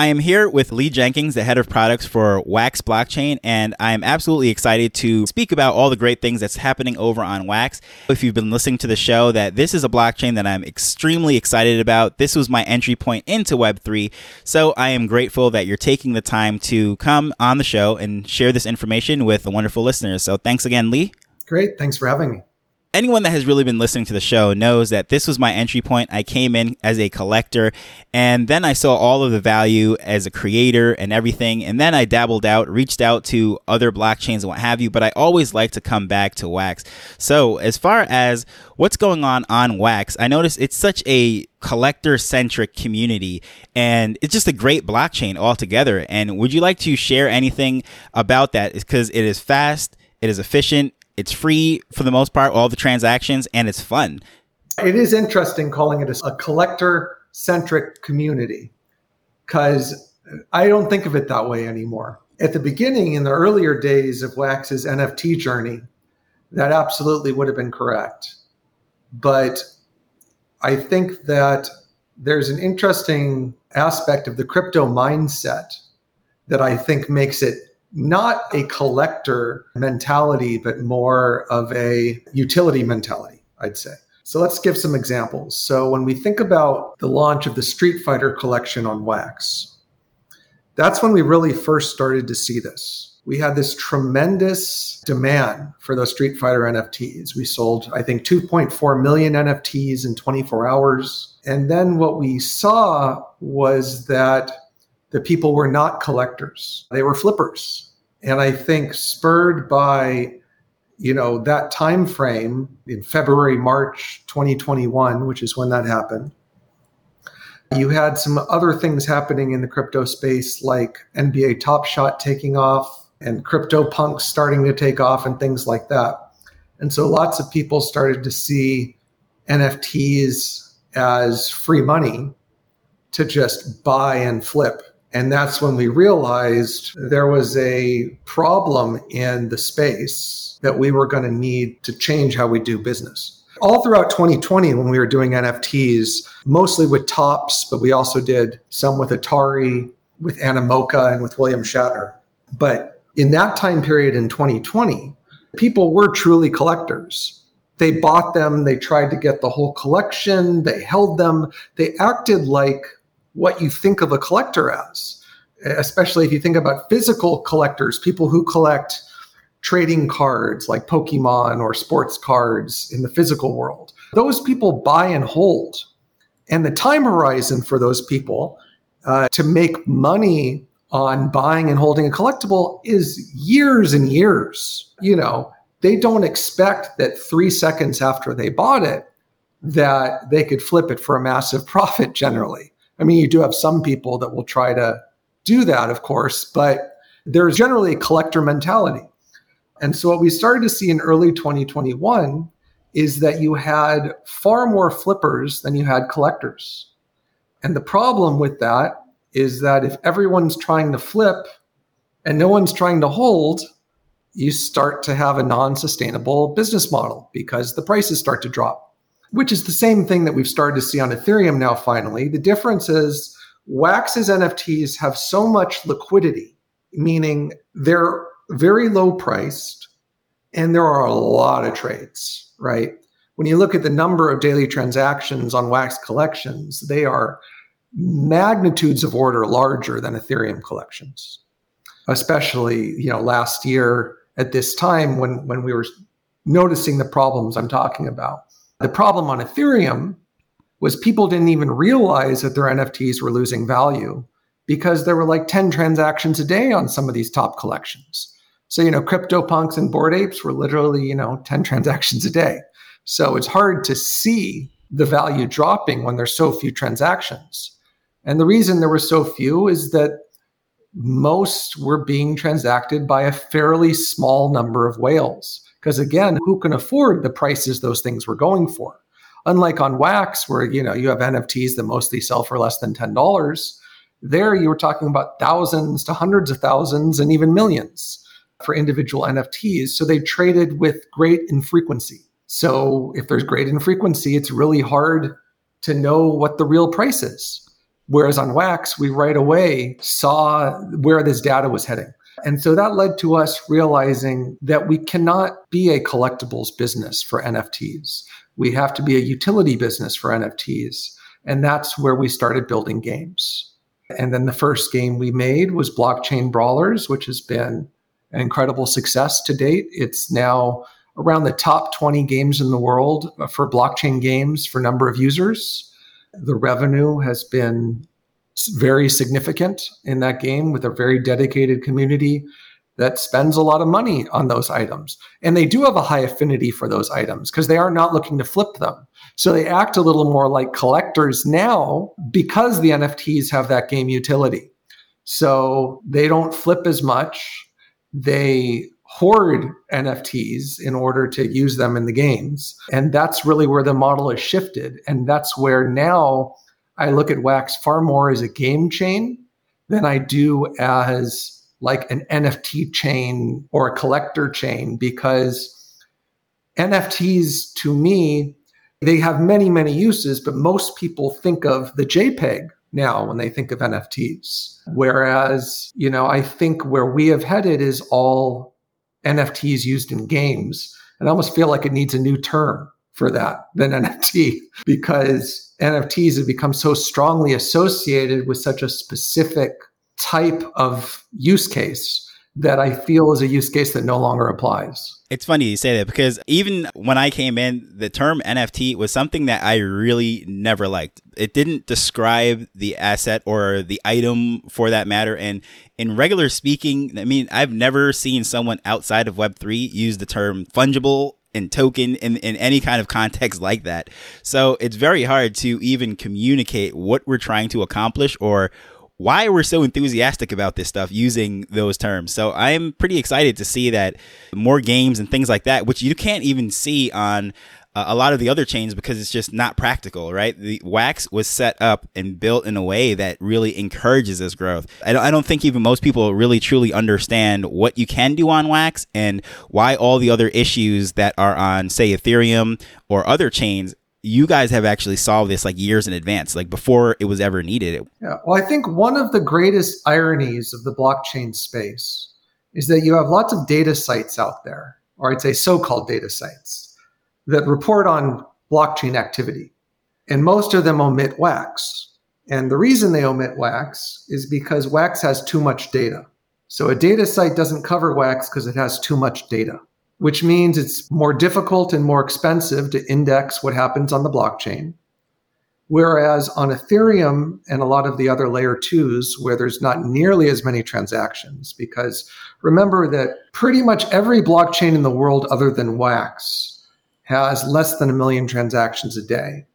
I am here with Lee Jenkins, the head of products for Wax Blockchain, and I am absolutely excited to speak about all the great things that's happening over on Wax. If you've been listening to the show, that this is a blockchain that I'm extremely excited about. This was my entry point into Web3, so I am grateful that you're taking the time to come on the show and share this information with the wonderful listeners. So thanks again, Lee. Great. Thanks for having me anyone that has really been listening to the show knows that this was my entry point. I came in as a collector and then I saw all of the value as a creator and everything. And then I dabbled out, reached out to other blockchains and what have you, but I always like to come back to Wax. So as far as what's going on on Wax, I noticed it's such a collector centric community and it's just a great blockchain altogether. And would you like to share anything about that? Because it is fast, it is efficient, it's free for the most part, all the transactions, and it's fun. It is interesting calling it a, collector centric community because I don't think of it that way anymore. At the beginning, in the earlier days of Wax's NFT journey, that absolutely would have been correct. But I think that there's an interesting aspect of the crypto mindset that I think makes it not a collector mentality, but more of a utility mentality, I'd say. So let's give some examples. So when we think about the launch of the Street Fighter collection on Wax, that's when we really first started to see this. We had this tremendous demand for those Street Fighter NFTs. We sold, I think, 2.4 million NFTs in 24 hours. And then what we saw was that the people were not collectors. They were flippers. And i think spurred by you know that time frame in february march 2021 which is when that happened you had some other things happening in the crypto space like nba top shot taking off and crypto punks starting to take off and things like that. And so lots of people started to see nfts as free money to just buy and flip and that's when we realized there was a problem in the space that we were going to need to change how we do business. All throughout 2020, when we were doing NFTs, mostly with Topps, but we also did some with Atari, with Animoca, and with William Shatner. But in that time period in 2020, people were truly collectors. They bought them, they tried to get the whole collection, they held them, they acted like what you think of a collector as, especially if you think about physical collectors, people who collect trading cards like Pokemon or sports cards in the physical world. Those people buy and hold. And the time horizon for those people uh, to make money on buying and holding a collectible is years and years. You know, they don't expect that three seconds after they bought it, that they could flip it for a massive profit generally. I mean, you do have some people that will try to do that, of course, but there's generally a collector mentality. And so, what we started to see in early 2021 is that you had far more flippers than you had collectors. And the problem with that is that if everyone's trying to flip and no one's trying to hold, you start to have a non sustainable business model because the prices start to drop which is the same thing that we've started to see on Ethereum now, finally. The difference is Wax's NFTs have so much liquidity, meaning they're very low priced and there are a lot of trades, right? When you look at the number of daily transactions on Wax collections, they are magnitudes of order larger than Ethereum collections. Especially, you know, last year at this time when when we were noticing the problems I'm talking about. The problem on Ethereum was people didn't even realize that their NFTs were losing value because there were like 10 transactions a day on some of these top collections. So, you know, CryptoPunks and Bored Apes were literally, you know, 10 transactions a day. So it's hard to see the value dropping when there's so few transactions. And the reason there were so few is that most were being transacted by a fairly small number of whales. Because again, who can afford the prices those things were going for? Unlike on Wax, where you know you have NFTs that mostly sell for less than ten dollars, there you were talking about thousands to hundreds of thousands and even millions for individual NFTs. So they traded with great infrequency. So if there's great infrequency, it's really hard to know what the real price is. Whereas on Wax, we right away saw where this data was heading. And so that led to us realizing that we cannot be a collectibles business for NFTs. We have to be a utility business for NFTs. And that's where we started building games. And then the first game we made was Blockchain Brawlers, which has been an incredible success to date. It's now around the top 20 games in the world for blockchain games for number of users. The revenue has been very significant in that game with a very dedicated community that spends a lot of money on those items. And they do have a high affinity for those items because they are not looking to flip them. So they act a little more like collectors now because the NFTs have that game utility. So they don't flip as much. They hoard NFTs in order to use them in the games. And that's really where the model has shifted. And that's where now I look at Wax far more as a game chain than I do as like an NFT chain or a collector chain because NFTs to me, they have many, many uses, but most people think of the JPEG now when they think of NFTs. Whereas, you know, I think where we have headed is all NFTs used in games. And I almost feel like it needs a new term for that than NFT because NFTs have become so strongly associated with such a specific type of use case that I feel is a use case that no longer applies. It's funny you say that because even when I came in, the term NFT was something that I really never liked. It didn't describe the asset or the item for that matter. And in regular speaking, I mean, I've never seen someone outside of Web3 use the term fungible and token in, in any kind of context like that. So it's very hard to even communicate what we're trying to accomplish or why we're so enthusiastic about this stuff using those terms. So I am pretty excited to see that more games and things like that, which you can't even see on uh, a lot of the other chains because it's just not practical, right? The Wax was set up and built in a way that really encourages this growth. I don't, I don't think even most people really truly understand what you can do on Wax and why all the other issues that are on, say, Ethereum or other chains you guys have actually solved this like years in advance, like before it was ever needed. Yeah. Well, I think one of the greatest ironies of the blockchain space is that you have lots of data sites out there, or I'd say so called data sites, that report on blockchain activity. And most of them omit Wax. And the reason they omit Wax is because Wax has too much data. So a data site doesn't cover Wax because it has too much data which means it's more difficult and more expensive to index what happens on the blockchain. Whereas on Ethereum and a lot of the other layer twos, where there's not nearly as many transactions, because remember that pretty much every blockchain in the world other than Wax has less than a million transactions a day.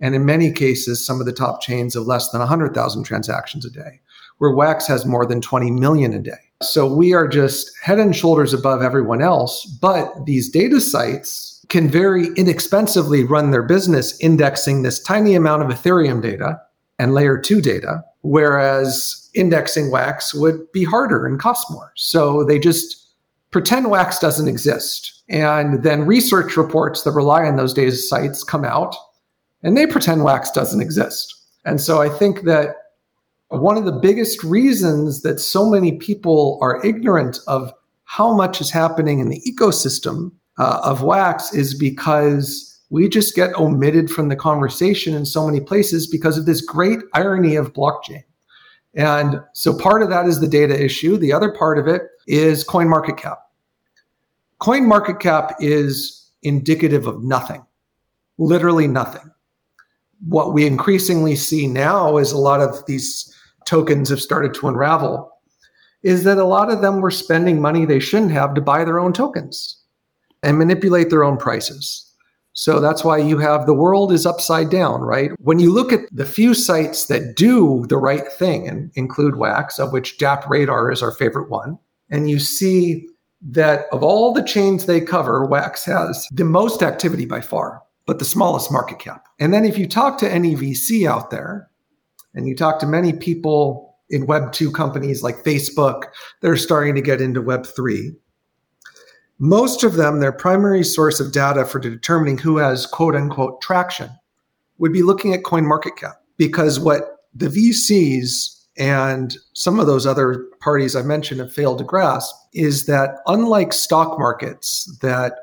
And in many cases, some of the top chains have less than 100,000 transactions a day, where Wax has more than 20 million a day. So we are just head and shoulders above everyone else. But these data sites can very inexpensively run their business indexing this tiny amount of Ethereum data and layer two data, whereas indexing Wax would be harder and cost more. So they just pretend Wax doesn't exist. And then research reports that rely on those data sites come out and they pretend Wax doesn't exist. And so I think that one of the biggest reasons that so many people are ignorant of how much is happening in the ecosystem uh, of wax is because we just get omitted from the conversation in so many places because of this great irony of blockchain. And so part of that is the data issue. The other part of it is coin market cap. Coin market cap is indicative of nothing, literally nothing. What we increasingly see now is a lot of these tokens have started to unravel is that a lot of them were spending money they shouldn't have to buy their own tokens and manipulate their own prices. So that's why you have the world is upside down, right? When you look at the few sites that do the right thing and include Wax, of which DappRadar is our favorite one, and you see that of all the chains they cover, Wax has the most activity by far. but the smallest market cap. And then if you talk to any VC out there, and you talk to many people in Web 2 companies like Facebook, they're starting to get into Web 3. Most of them, their primary source of data for determining who has quote unquote traction would be looking at coin market cap because what the VCs and some of those other parties I mentioned have failed to grasp is that unlike stock markets that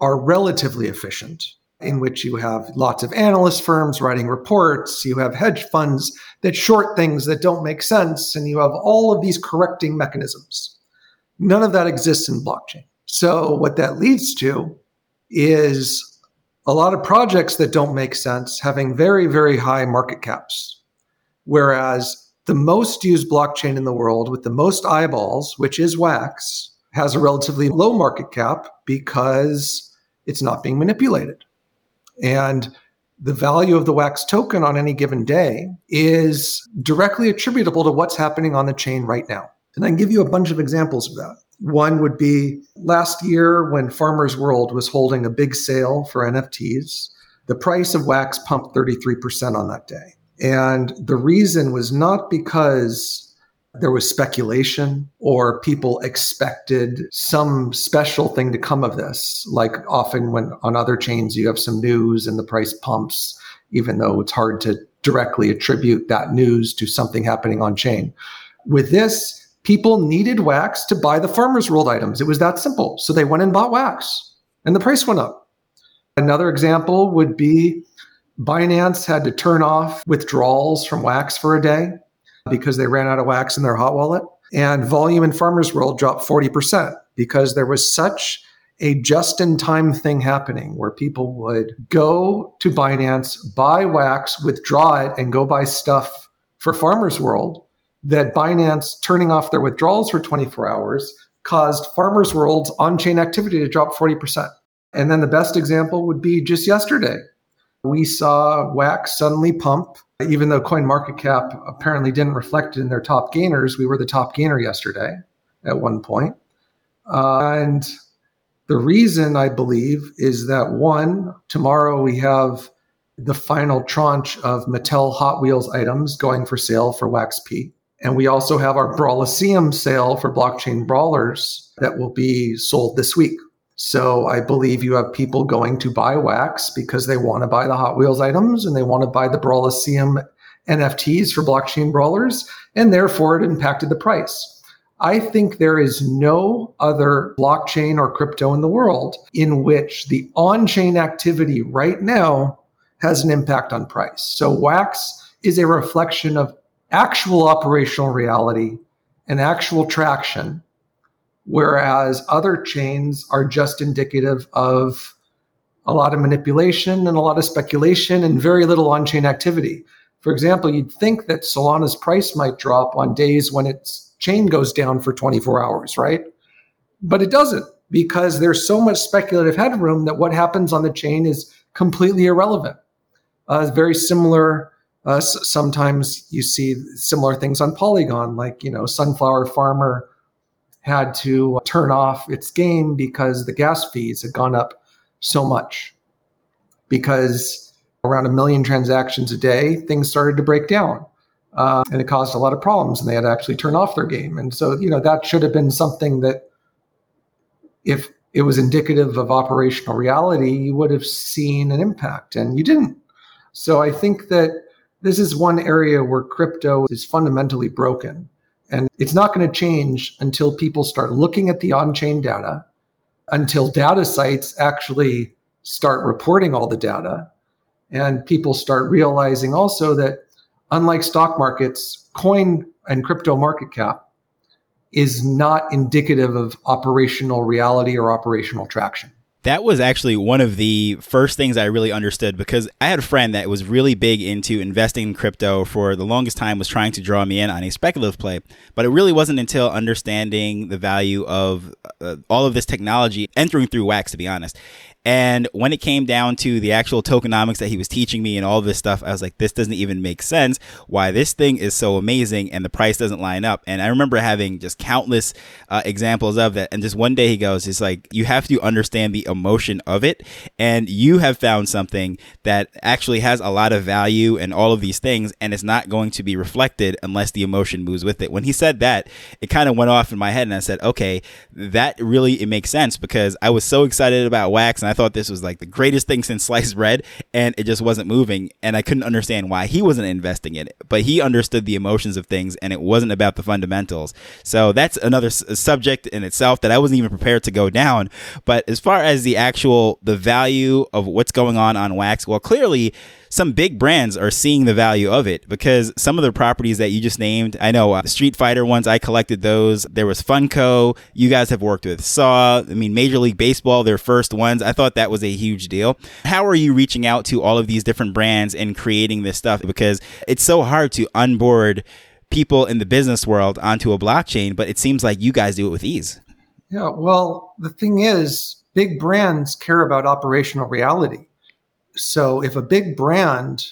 are relatively efficient, in which you have lots of analyst firms writing reports, you have hedge funds that short things that don't make sense, and you have all of these correcting mechanisms. None of that exists in blockchain. So, what that leads to is a lot of projects that don't make sense having very, very high market caps. Whereas the most used blockchain in the world with the most eyeballs, which is Wax, has a relatively low market cap because it's not being manipulated. And the value of the wax token on any given day is directly attributable to what's happening on the chain right now. And I can give you a bunch of examples of that. One would be last year when Farmers World was holding a big sale for NFTs, the price of wax pumped 33% on that day. And the reason was not because there was speculation or people expected some special thing to come of this. Like often when on other chains you have some news and the price pumps, even though it's hard to directly attribute that news to something happening on chain. With this, people needed wax to buy the farmers world items. It was that simple. So they went and bought wax and the price went up. Another example would be Binance had to turn off withdrawals from wax for a day because they ran out of wax in their hot wallet. And volume in Farmers World dropped 40% because there was such a just in time thing happening where people would go to Binance, buy wax, withdraw it, and go buy stuff for Farmers World. That Binance turning off their withdrawals for 24 hours caused Farmers World's on chain activity to drop 40%. And then the best example would be just yesterday. We saw wax suddenly pump even though coin market cap apparently didn't reflect in their top gainers, we were the top gainer yesterday at one point. Uh, and the reason I believe is that one, tomorrow we have the final tranche of Mattel Hot Wheels items going for sale for WaxP. And we also have our Brawliseum sale for blockchain brawlers that will be sold this week. So I believe you have people going to buy wax because they want to buy the Hot Wheels items and they want to buy the Brawliseum NFTs for blockchain brawlers, and therefore it impacted the price. I think there is no other blockchain or crypto in the world in which the on chain activity right now has an impact on price. So Wax is a reflection of actual operational reality and actual traction whereas other chains are just indicative of a lot of manipulation and a lot of speculation and very little on chain activity. For example, you'd think that Solana's price might drop on days when its chain goes down for 24 hours, right? But it doesn't because there's so much speculative headroom that what happens on the chain is completely irrelevant. Uh, very similar. Uh, sometimes you see similar things on Polygon, like you know, Sunflower Farmer had to turn off its game because the gas fees had gone up so much. Because around a million transactions a day, things started to break down. Uh, and it caused a lot of problems, and they had to actually turn off their game. And so, you know, that should have been something that, if it was indicative of operational reality, you would have seen an impact, and you didn't. So I think that this is one area where crypto is fundamentally broken. And it's not going to change until people start looking at the on chain data, until data sites actually start reporting all the data, and people start realizing also that unlike stock markets, coin and crypto market cap is not indicative of operational reality or operational traction that was actually one of the first things I really understood because I had a friend that was really big into investing in crypto for the longest time was trying to draw me in on a speculative play. But it really wasn't until understanding the value of uh, all of this technology entering through wax to be honest and when it came down to the actual tokenomics that he was teaching me and all this stuff, I was like, this doesn't even make sense. Why this thing is so amazing and the price doesn't line up. And I remember having just countless uh, examples of that. And just one day he goes, it's like, you have to understand the emotion of it. And you have found something that actually has a lot of value and all of these things, and it's not going to be reflected unless the emotion moves with it. When he said that, it kind of went off in my head, and I said, okay, that really it makes sense because I was so excited about wax, and I thought this was like the greatest thing since sliced bread, and it just wasn't moving, and I couldn't understand why he wasn't investing in it. But he understood the emotions of things, and it wasn't about the fundamentals. So that's another s- subject in itself that I wasn't even prepared to go down. But as far as the actual the value of what's going on on wax, well, clearly some big brands are seeing the value of it because some of the properties that you just named, I know uh, Street Fighter ones, I collected those. There was Funko. You guys have worked with Saw. I mean, Major League Baseball, their first ones. I thought that was a huge deal. How are you reaching out to all of these different brands and creating this stuff? Because it's so hard to onboard people in the business world onto a blockchain, but it seems like you guys do it with ease. Yeah, well, the thing is, big brands care about operational reality. So if a big brand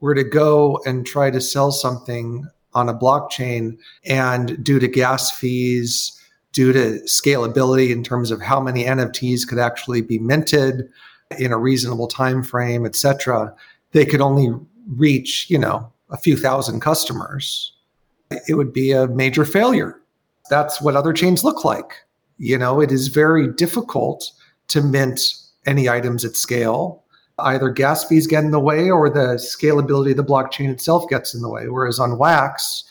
were to go and try to sell something on a blockchain and due to gas fees, due to scalability in terms of how many NFTs could actually be minted in a reasonable time frame, etc they could only reach, you know, a few thousand customers. It would be a major failure. That's what other chains look like. You know, it is very difficult to mint any items at scale either gas fees get in the way or the scalability of the blockchain itself gets in the way. Whereas on Wax,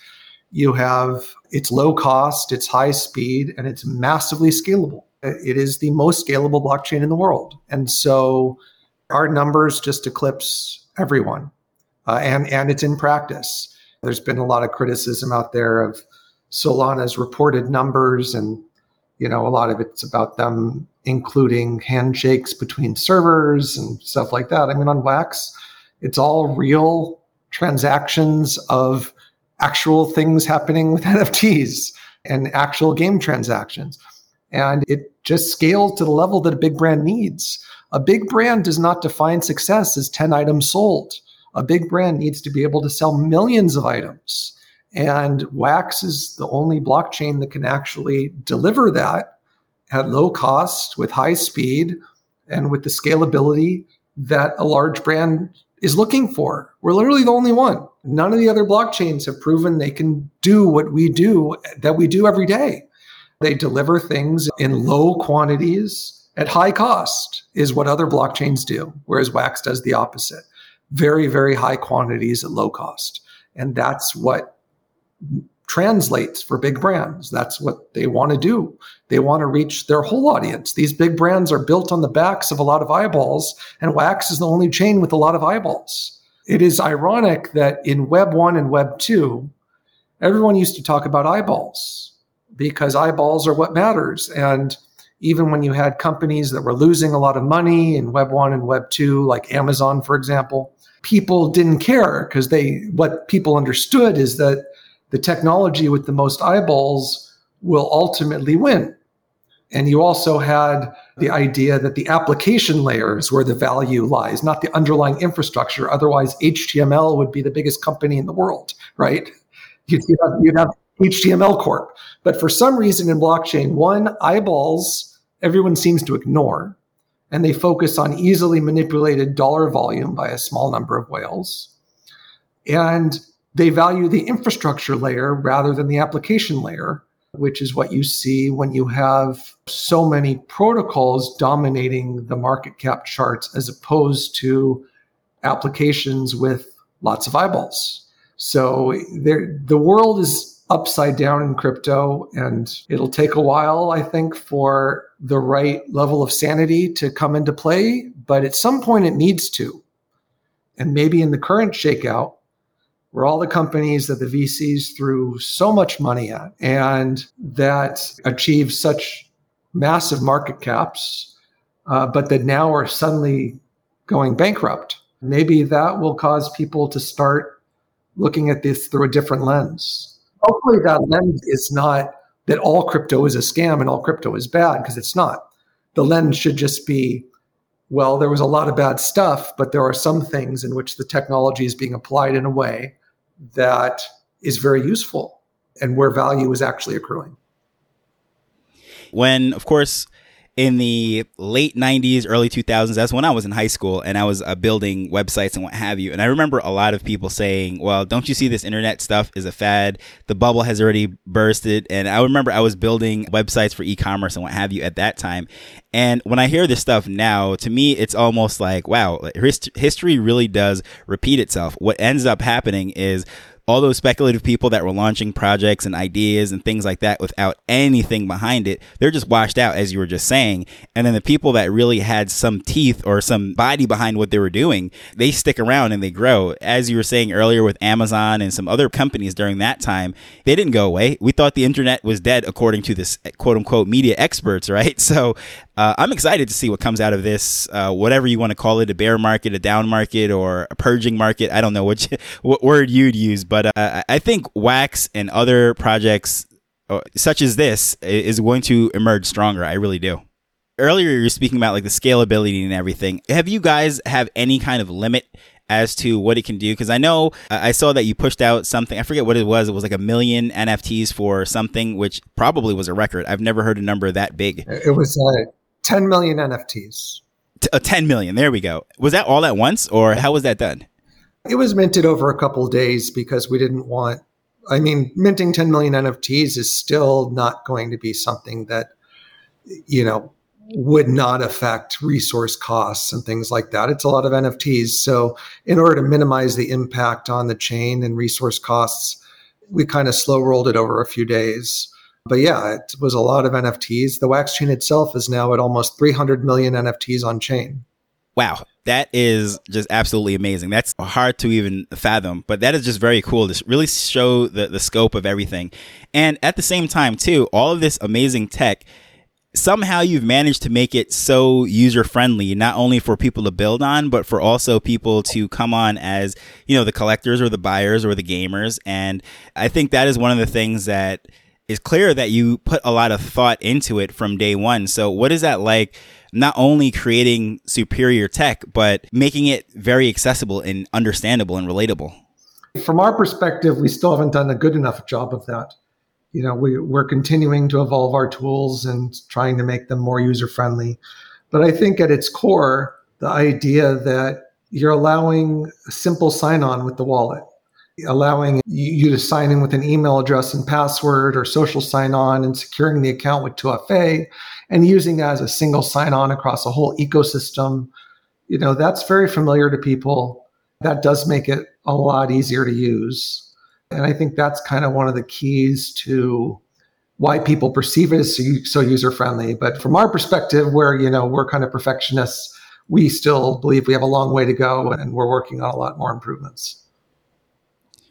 you have it's low cost, it's high speed, and it's massively scalable. It is the most scalable blockchain in the world. And so our numbers just eclipse everyone. Uh, and, and it's in practice. There's been a lot of criticism out there of Solana's reported numbers and you know, a lot of it's about them including handshakes between servers and stuff like that. I mean, on Wax, it's all real transactions of actual things happening with NFTs and actual game transactions. And it just scales to the level that a big brand needs. A big brand does not define success as 10 items sold. A big brand needs to be able to sell millions of items and Wax is the only blockchain that can actually deliver that at low cost, with high speed, and with the scalability that a large brand is looking for. We're literally the only one. None of the other blockchains have proven they can do what we do that we do every day. They deliver things in low quantities at high cost, is what other blockchains do, whereas Wax does the opposite. Very, very high quantities at low cost. And that's what translates for big brands. That's what they want to do. They want to reach their whole audience. These big brands are built on the backs of a lot of eyeballs, and Wax is the only chain with a lot of eyeballs. It is ironic that in Web 1 and Web 2, everyone used to talk about eyeballs because eyeballs are what matters. And even when you had companies that were losing a lot of money in Web 1 and Web 2, like Amazon, for example, people didn't care because they what people understood is that the technology with the most eyeballs will ultimately win. And you also had the idea that the application layer is where the value lies, not the underlying infrastructure. Otherwise, HTML would be the biggest company in the world, right? You'd, have, you'd have HTML Corp. But for some reason in blockchain, one, eyeballs, everyone seems to ignore, and they focus on easily manipulated dollar volume by a small number of whales. And they value the infrastructure layer rather than the application layer, which is what you see when you have so many protocols dominating the market cap charts as opposed to applications with lots of eyeballs. So the world is upside down in crypto, and it'll take a while, I think, for the right level of sanity to come into play. But at some point, it needs to. And maybe in the current shakeout, where all the companies that the VCs threw so much money at and that achieved such massive market caps, uh, but that now are suddenly going bankrupt. Maybe that will cause people to start looking at this through a different lens. Hopefully, that lens is not that all crypto is a scam and all crypto is bad, because it's not. The lens should just be well, there was a lot of bad stuff, but there are some things in which the technology is being applied in a way that is very useful and where value is actually accruing. When, of course, in the late 90s, early 2000s, that's when I was in high school and I was uh, building websites and what have you. And I remember a lot of people saying, well, don't you see this internet stuff is a fad? The bubble has already bursted. And I remember I was building websites for e commerce and what have you at that time. And when I hear this stuff now, to me, it's almost like, wow, history really does repeat itself. What ends up happening is all those speculative people that were launching projects and ideas and things like that without anything behind it, they're just washed out, as you were just saying. And then the people that really had some teeth or some body behind what they were doing, they stick around and they grow. As you were saying earlier with Amazon and some other companies during that time, they didn't go away. We thought the internet was dead, according to this quote unquote media experts, right? So uh, I'm excited to see what comes out of this, uh, whatever you want to call it, a bear market, a down market, or a purging market. I don't know which what word you'd use, but uh, I think Wax and other projects uh, such as this is going to emerge stronger. I really do. Earlier, you were speaking about like the scalability and everything. Have you guys have any kind of limit as to what it can do? Because I know I saw that you pushed out something. I forget what it was. It was like a million NFTs for something, which probably was a record. I've never heard a number that big. It was uh, 10 million NFTs. T- uh, 10 million. There we go. Was that all at once or how was that done? It was minted over a couple days because we didn't want, I mean, minting 10 million NFTs is still not going to be something that, you know, would not affect resource costs and things like that. It's a lot of NFTs. So, in order to minimize the impact on the chain and resource costs, we kind of slow rolled it over a few days. But yeah, it was a lot of NFTs. The Wax chain itself is now at almost 300 million NFTs on chain. Wow, that is just absolutely amazing. That's hard to even fathom, but that is just very cool to really show the, the scope of everything. And at the same time, too, all of this amazing tech, somehow you've managed to make it so user friendly, not only for people to build on, but for also people to come on as, you know, the collectors or the buyers or the gamers. And I think that is one of the things that it's clear that you put a lot of thought into it from day one. So, what is that like? Not only creating superior tech, but making it very accessible and understandable and relatable. From our perspective, we still haven't done a good enough job of that. You know, we, we're continuing to evolve our tools and trying to make them more user friendly. But I think at its core, the idea that you're allowing a simple sign on with the wallet allowing you to sign in with an email address and password or social sign on and securing the account with 2FA and using that as a single sign on across a whole ecosystem. You know, that's very familiar to people. That does make it a lot easier to use. And I think that's kind of one of the keys to why people perceive it as so user friendly. But from our perspective, where, you know, we're kind of perfectionists, we still believe we have a long way to go and we're working on a lot more improvements.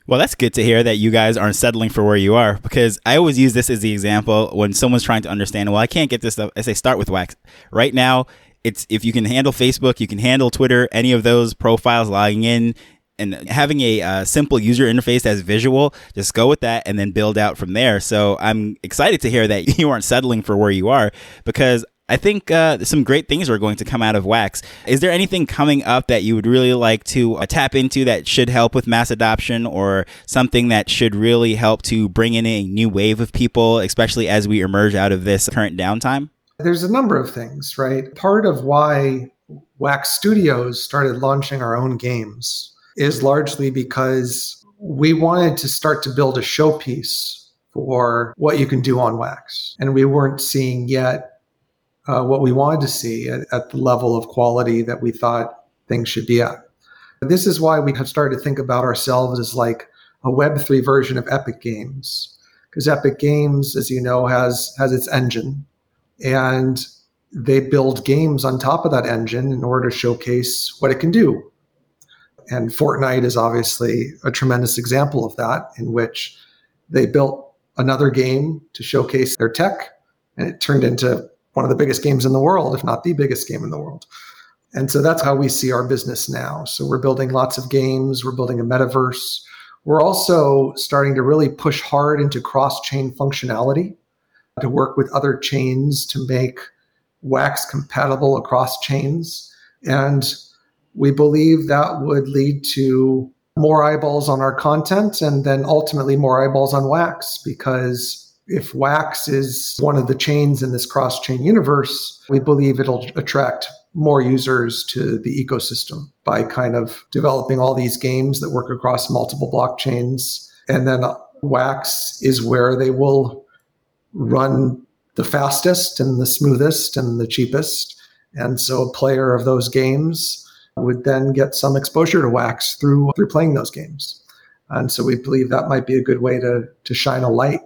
Well, that's good to hear that you guys aren't settling for where you are because I always use this as the example when someone's trying to understand, well, I can't get this stuff. I say start with Wax. Right now, it's if you can handle Facebook, you can handle Twitter, any of those profiles logging in and having a uh, simple user interface that's visual, just go with that and then build out from there. So I'm excited to hear that you aren't settling for where you are because I think uh, some great things are going to come out of Wax. Is there anything coming up that you would really like to uh, tap into that should help with mass adoption or something that should really help to bring in a new wave of people, especially as we emerge out of this current downtime? There's a number of things, right? Part of why Wax Studios started launching our own games is largely because we wanted to start to build a showpiece for what you can do on Wax. And we weren't seeing yet uh, what we wanted to see at, at, the level of quality that we thought things should be at. This is why we have started to think about ourselves as like a Web3 version of Epic Games. Because Epic Games, as you know, has has its engine. And they build games on top of that engine in order to showcase what it can do. And Fortnite is obviously a tremendous example of that, in which they built another game to showcase their tech, and it turned into one of the biggest games in the world, if not the biggest game in the world. And so that's how we see our business now. So we're building lots of games, we're building a metaverse. We're also starting to really push hard into cross chain functionality to work with other chains to make Wax compatible across chains. And we believe that would lead to more eyeballs on our content and then ultimately more eyeballs on Wax because if Wax is one of the chains in this cross chain universe, we believe it'll attract more users to the ecosystem by kind of developing all these games that work across multiple blockchains. And then Wax is where they will run the fastest and the smoothest and the cheapest. And so a player of those games would then get some exposure to Wax through through playing those games. And so we believe that might be a good way to to shine a light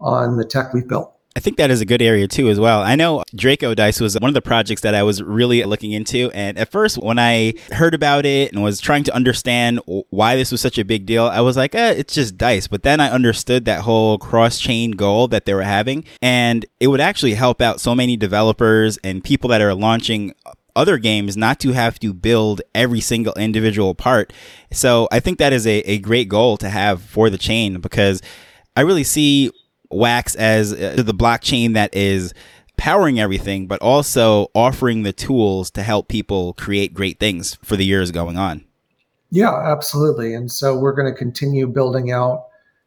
on the tech we've built. I think that is a good area too, as well. I know Draco Dice was one of the projects that I was really looking into. And at first, when I heard about it and was trying to understand why this was such a big deal, I was like, eh, it's just Dice. But then I understood that whole cross chain goal that they were having. And it would actually help out so many developers and people that are launching other games not to have to build every single individual part. So I think that is a, a great goal to have for the chain because I really see Wax as uh, the blockchain that is powering everything, but also offering the tools to help people create great things for the years going on. Yeah, absolutely. And so we're going to continue building out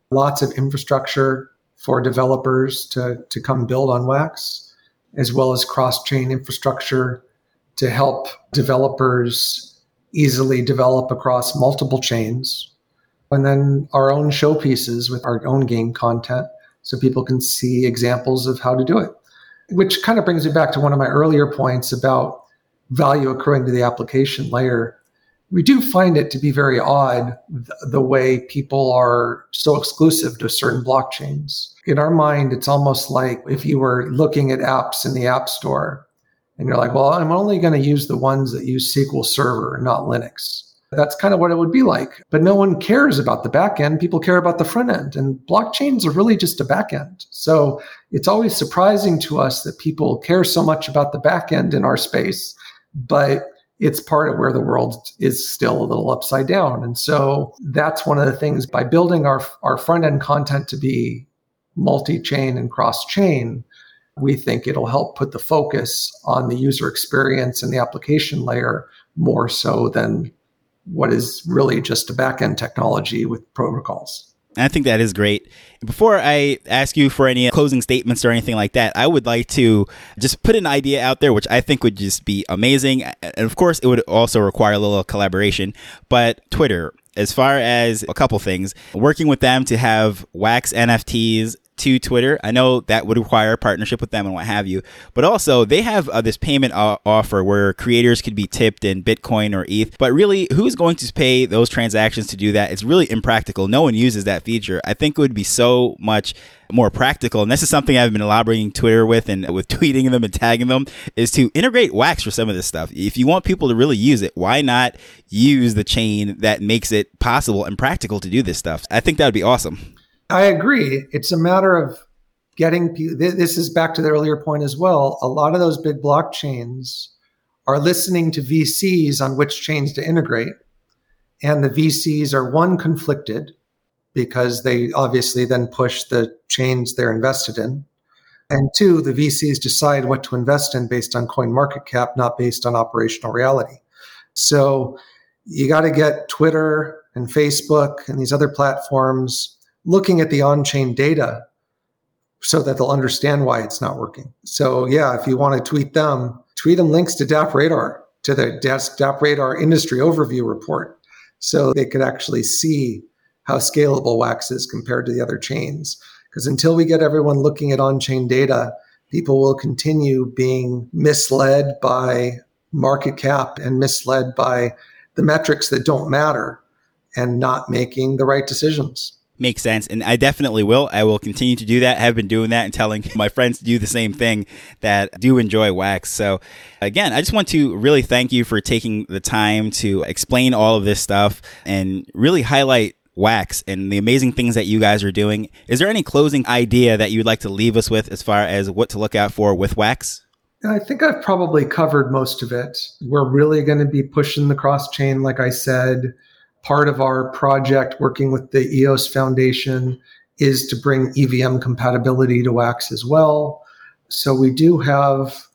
lots of infrastructure for developers to, to come build on Wax, as well as cross chain infrastructure to help developers easily develop across multiple chains. And then our own showpieces with our own game content so people can see examples of how to do it. Which kind of brings me back to one of my earlier points about value accruing to the application layer. We do find it to be very odd the way people are so exclusive to certain blockchains. In our mind, it's almost like if you were looking at apps in the App Store and you're like, well, I'm only going to use the ones that use SQL Server, not Linux. That's kind of what it would be like. But no one cares about the back end. People care about the front end. And blockchains are really just a back end. So it's always surprising to us that people care so much about the back end in our space. But it's part of where the world is still a little upside down. And so that's one of the things by building our, our front end content to be multi chain and cross chain, we think it'll help put the focus on the user experience and the application layer more so than what is really just a backend technology with protocols. I think that is great. Before I ask you for any closing statements or anything like that, I would like to just put an idea out there, which I think would just be amazing. And of course, it would also require a little collaboration. But Twitter, as far as a couple things, working with them to have wax NFTs to Twitter. I know that would require a partnership with them and what have you, but also they have uh, this payment offer where creators could be tipped in Bitcoin or ETH. But really, who's going to pay those transactions to do that? It's really impractical. No one uses that feature. I think it would be so much more practical. And this is something I've been elaborating Twitter with and with tweeting them and tagging them is to integrate Wax for some of this stuff. If you want people to really use it, why not use the chain that makes it possible and practical to do this stuff? I think that would be awesome. I agree. It's a matter of getting people this is back to the earlier point as well. A lot of those big blockchains are listening to VCs on which chains to integrate. And the VCs are one conflicted because they obviously then push the chains they're invested in. And two, the VCs decide what to invest in based on coin market cap, not based on operational reality. So you got to get Twitter and Facebook and these other platforms looking at the on-chain data so that they'll understand why it's not working. So yeah, if you want to tweet them, tweet them links to DappRadar, to the DappRadar industry overview report, so they could actually see how scalable Wax is compared to the other chains. Because until we get everyone looking at on-chain data, people will continue being misled by market cap and misled by the metrics that don't matter and not making the right decisions makes sense. And I definitely will. I will continue to do that. I have been doing that and telling my friends to do the same thing that do enjoy wax. So again, I just want to really thank you for taking the time to explain all of this stuff and really highlight wax and the amazing things that you guys are doing. Is there any closing idea that you'd like to leave us with as far as what to look out for with wax? I think I've probably covered most of it. We're really going to be pushing the cross chain, like I said part of our project working with the EOS Foundation is to bring EVM compatibility to Wax as well. So we do have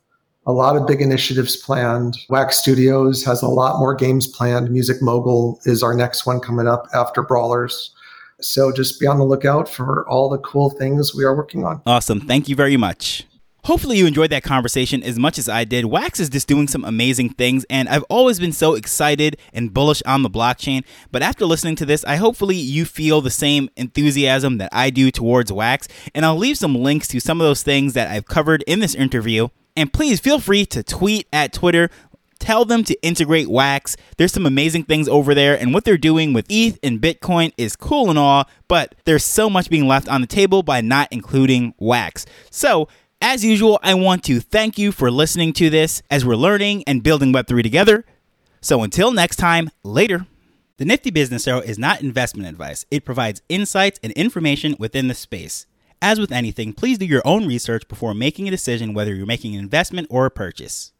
a lot of big initiatives planned. Wax Studios has a lot more games planned. Music Mogul is our next one coming up after Brawlers. So just be on the lookout for all the cool things we are working on. Awesome. Thank you very much. Hopefully, you enjoyed that conversation as much as I did. Wax is just doing some amazing things, and I've always been so excited and bullish on the blockchain. But after listening to this, I hopefully you feel the same enthusiasm that I do towards Wax. And I'll leave some links to some of those things that I've covered in this interview. And please feel free to tweet at Twitter. Tell them to integrate Wax. There's some amazing things over there, and what they're doing with ETH and Bitcoin is cool and all, but there's so much being left on the table by not including Wax. So, as usual, I want to thank you for listening to this as we're learning and building Web3 together. So until next time, later. The Nifty Business Arrow is not investment advice, it provides insights and information within the space. As with anything, please do your own research before making a decision whether you're making an investment or a purchase.